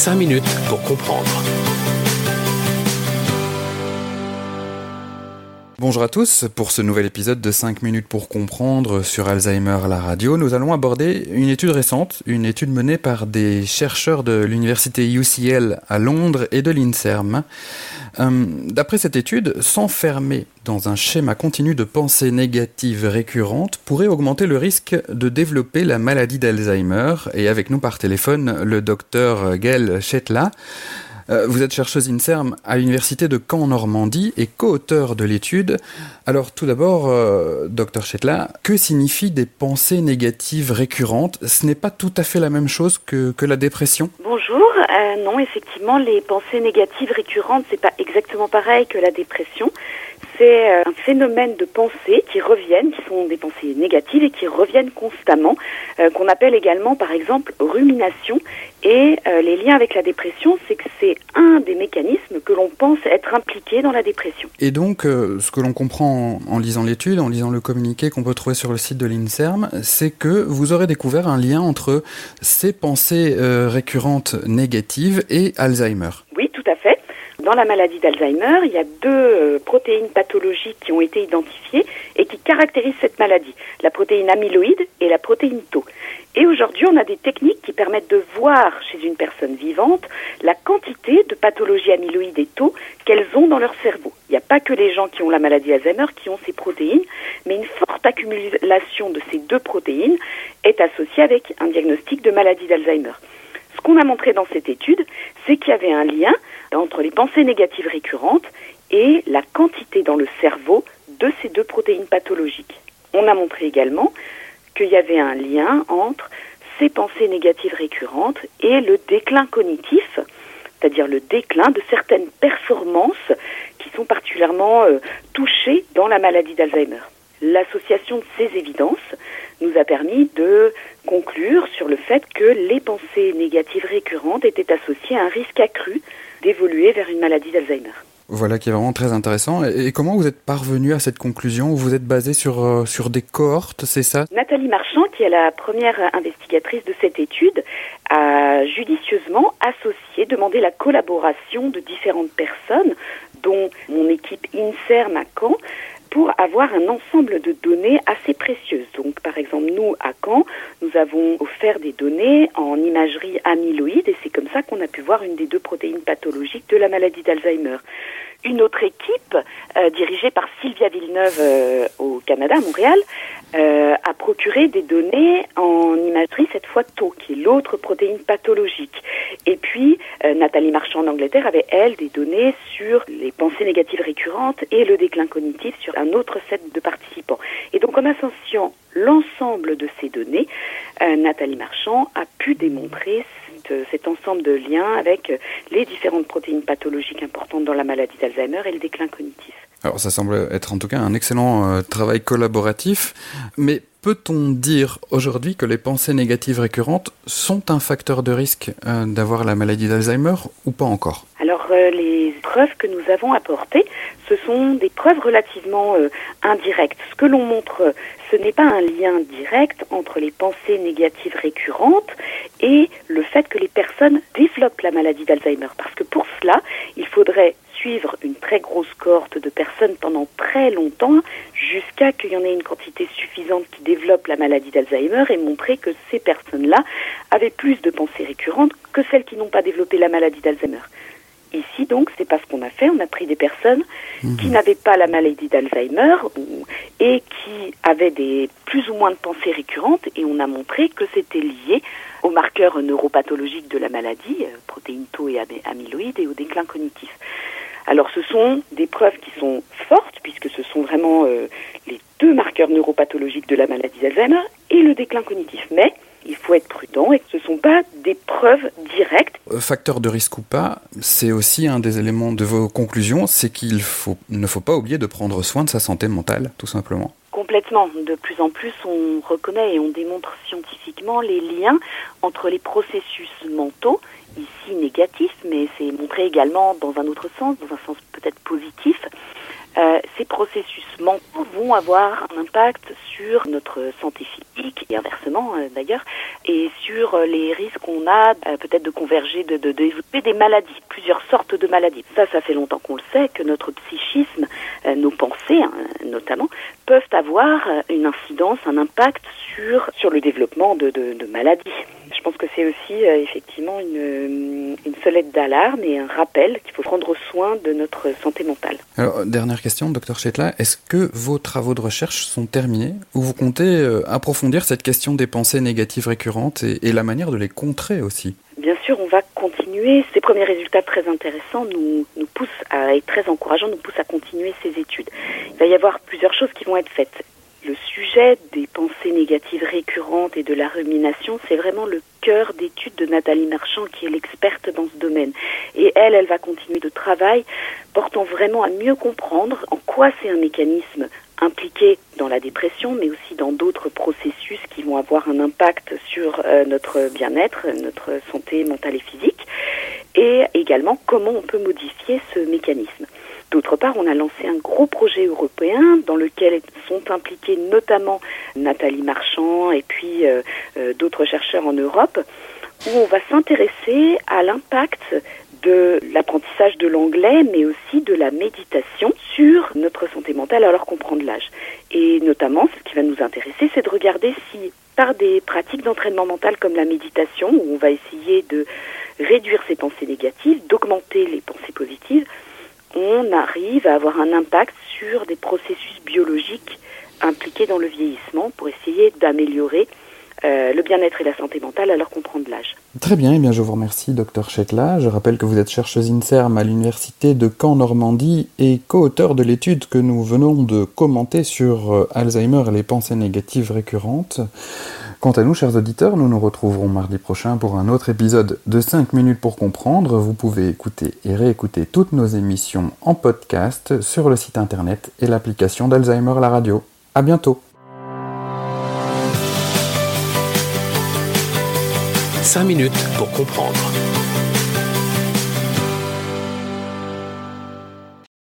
5 minutes pour comprendre. Bonjour à tous, pour ce nouvel épisode de 5 minutes pour comprendre sur Alzheimer la radio, nous allons aborder une étude récente, une étude menée par des chercheurs de l'université UCL à Londres et de l'INSERM. Euh, d'après cette étude, s'enfermer dans un schéma continu de pensée négative récurrente pourrait augmenter le risque de développer la maladie d'Alzheimer. Et avec nous par téléphone, le docteur Gail Chetla. Euh, vous êtes chercheuse INSERM à l'université de Caen en Normandie et co-auteur de l'étude. Alors tout d'abord, euh, docteur Chetla, que signifient des pensées négatives récurrentes? Ce n'est pas tout à fait la même chose que, que la dépression? Bonjour, euh, non, effectivement, les pensées négatives récurrentes, c'est pas exactement pareil que la dépression c'est euh, un phénomène de pensée qui reviennent, qui sont des pensées négatives et qui reviennent constamment, euh, qu'on appelle également par exemple rumination. Et euh, les liens avec la dépression, c'est que c'est un des mécanismes que l'on pense être impliqué dans la dépression. Et donc, ce que l'on comprend en, lisant l'étude, en lisant le communiqué qu'on peut trouver sur le site de l'INSERM, c'est que vous aurez découvert un lien entre ces pensées récurrentes négatives et Alzheimer. Oui, tout à fait. Dans la maladie d'Alzheimer, il y a deux euh, protéines pathologiques qui ont été identifiées et qui caractérisent cette maladie, la protéine amyloïde et la protéine tau. Et aujourd'hui, on a des techniques qui permettent de voir chez une personne vivante la quantité de pathologie amyloïde et tau qu'elles ont dans leur cerveau. Il n'y a pas que les gens qui ont la maladie d'Alzheimer qui ont ces protéines, mais une forte accumulation de ces deux protéines est associée avec un diagnostic de maladie d'Alzheimer. Ce qu'on a montré dans cette étude, c'est qu'il y avait un lien entre les pensées négatives récurrentes et la quantité dans le cerveau de ces deux protéines pathologiques. On a montré également qu'il y avait un lien entre ces pensées négatives récurrentes et le déclin cognitif, c'est-à-dire le déclin de certaines performances qui sont particulièrement euh, touchées dans la maladie d'Alzheimer. L'association de ces évidences nous a permis de conclure sur le fait que les pensées négatives récurrentes étaient associées à un risque accru d'évoluer vers une maladie d'Alzheimer. Voilà qui est vraiment très intéressant. Et comment vous êtes parvenu à cette conclusion? Vous êtes basé sur, euh, sur des cohortes, c'est ça? Nathalie Marchand, qui est la première investigatrice de cette étude, a judicieusement associé, demandé la collaboration de différentes personnes, dont mon équipe INSERM à Caen, pour avoir un ensemble de données assez précieuses. Donc, par exemple, nous, à Caen, nous avons offert des données en imagerie amyloïde et c'est comme ça qu'on a pu voir une des deux protéines pathologiques de la maladie d'Alzheimer. Une autre équipe, euh, dirigée par Sylvia Villeneuve euh, au Canada, à Montréal, euh, a procuré des données en imagerie, cette fois tau, qui est l'autre protéine pathologique. Et puis, Nathalie Marchand en Angleterre avait, elle, des données sur les pensées négatives récurrentes et le déclin cognitif sur un autre set de participants. Et donc, en associant l'ensemble de ces données, Nathalie Marchand a pu démontrer cet ensemble de liens avec les différentes protéines pathologiques importantes dans la maladie d'Alzheimer et le déclin cognitif. Alors ça semble être en tout cas un excellent euh, travail collaboratif, mais peut-on dire aujourd'hui que les pensées négatives récurrentes sont un facteur de risque euh, d'avoir la maladie d'Alzheimer ou pas encore? Alors euh, les preuves que nous avons apportées, ce sont des preuves relativement indirectes. Ce que l'on montre, ce n'est pas un lien direct entre les pensées négatives récurrentes et le fait que les personnes développent la maladie d'Alzheimer. Parce que pour cela, il faudrait suivre une très grosse cohorte de personnes pendant très longtemps jusqu'à qu'il y en ait une quantité suffisante qui développe la maladie d'Alzheimer et montrer que ces personnes-là avaient plus de pensées récurrentes que celles qui n'ont pas développé la maladie d'Alzheimer. Ici, donc, c'est pas ce qu'on a fait. On a pris des personnes mhm. qui n'avaient pas la maladie d'Alzheimer et qui avaient des plus ou moins de pensées récurrentes et on a montré que c'était lié aux marqueurs neuropathologiques de la maladie, euh, protéines tau et amyloïdes, et au déclin cognitif. Alors ce sont des preuves qui sont fortes, puisque ce sont vraiment euh, les deux marqueurs neuropathologiques de la maladie d'Alzheimer et le déclin cognitif. Mais il faut être prudent et ce ne sont pas des preuves directes. Euh, facteur de risque ou pas, c'est aussi un des éléments de vos conclusions, c'est qu'il ne faut pas oublier de prendre soin de sa santé mentale, tout simplement. Complètement. De plus en plus, on reconnaît et on démontre scientifiquement les liens entre les processus mentaux ici négatif, mais c'est montré également dans un autre sens, dans un sens peut-être positif, euh, ces processus mentaux vont avoir un impact sur notre santé physique et inversement euh, d'ailleurs, et sur euh, les risques qu'on a peut-être de converger, de, développer des maladies, plusieurs sortes de maladies. Ça, ça fait longtemps qu'on le sait, que notre psychisme, nos pensées hein, notamment, peuvent avoir une incidence, un impact sur, sur le développement de, de maladies. Je pense que c'est aussi effectivement une, une sonnette d'alarme et un rappel qu'il faut prendre soin de notre santé mentale. Alors, dernière question, docteur Chetla, est-ce que vos travaux de recherche sont terminés ou vous comptez euh, approfondir cette question des pensées négatives récurrentes et, la manière de les contrer aussi? Bien sûr, on va continuer. Ces premiers résultats très intéressants nous, nous poussent à être très encourageants, nous poussent à continuer ces études. Il va y avoir plusieurs choses qui vont être faites des pensées négatives récurrentes et de la rumination, c'est vraiment le cœur d'étude de Nathalie Marchand, qui est l'experte dans ce domaine. Et elle, elle va continuer de travail portant vraiment à mieux comprendre en quoi c'est un mécanisme impliqué dans la dépression, mais aussi dans d'autres processus qui vont avoir un impact sur euh, notre bien-être, notre santé mentale et physique, et également comment on peut modifier ce mécanisme. D'autre part, on a lancé un gros projet européen dans lequel sont impliqués notamment Nathalie Marchand et puis euh, euh, d'autres chercheurs en Europe, où on va s'intéresser à l'impact de l'apprentissage de l'anglais, mais aussi de la méditation sur notre santé mentale alors qu'on prend de l'âge. Et notamment, ce qui va nous intéresser, c'est de regarder si par des pratiques d'entraînement mental comme la méditation, où on va essayer de réduire ses pensées négatives, d'augmenter les pensées positives, on arrive à avoir un impact sur des processus biologiques impliqués dans le vieillissement pour essayer d'améliorer euh, le bien-être et la santé mentale alors qu'on prend de l'âge. Très bien, et eh bien je vous remercie, docteur Chetla. Je rappelle que vous êtes chercheuse INSERM à l'université de Caen-Normandie et co-auteur de l'étude que nous venons de commenter sur euh, Alzheimer et les pensées négatives récurrentes. Quant à nous, chers auditeurs, nous nous retrouverons mardi prochain pour un autre épisode de 5 minutes pour comprendre. Vous pouvez écouter et réécouter toutes nos émissions en podcast sur le site internet et l'application d'Alzheimer la radio. À bientôt. 5 minutes pour comprendre.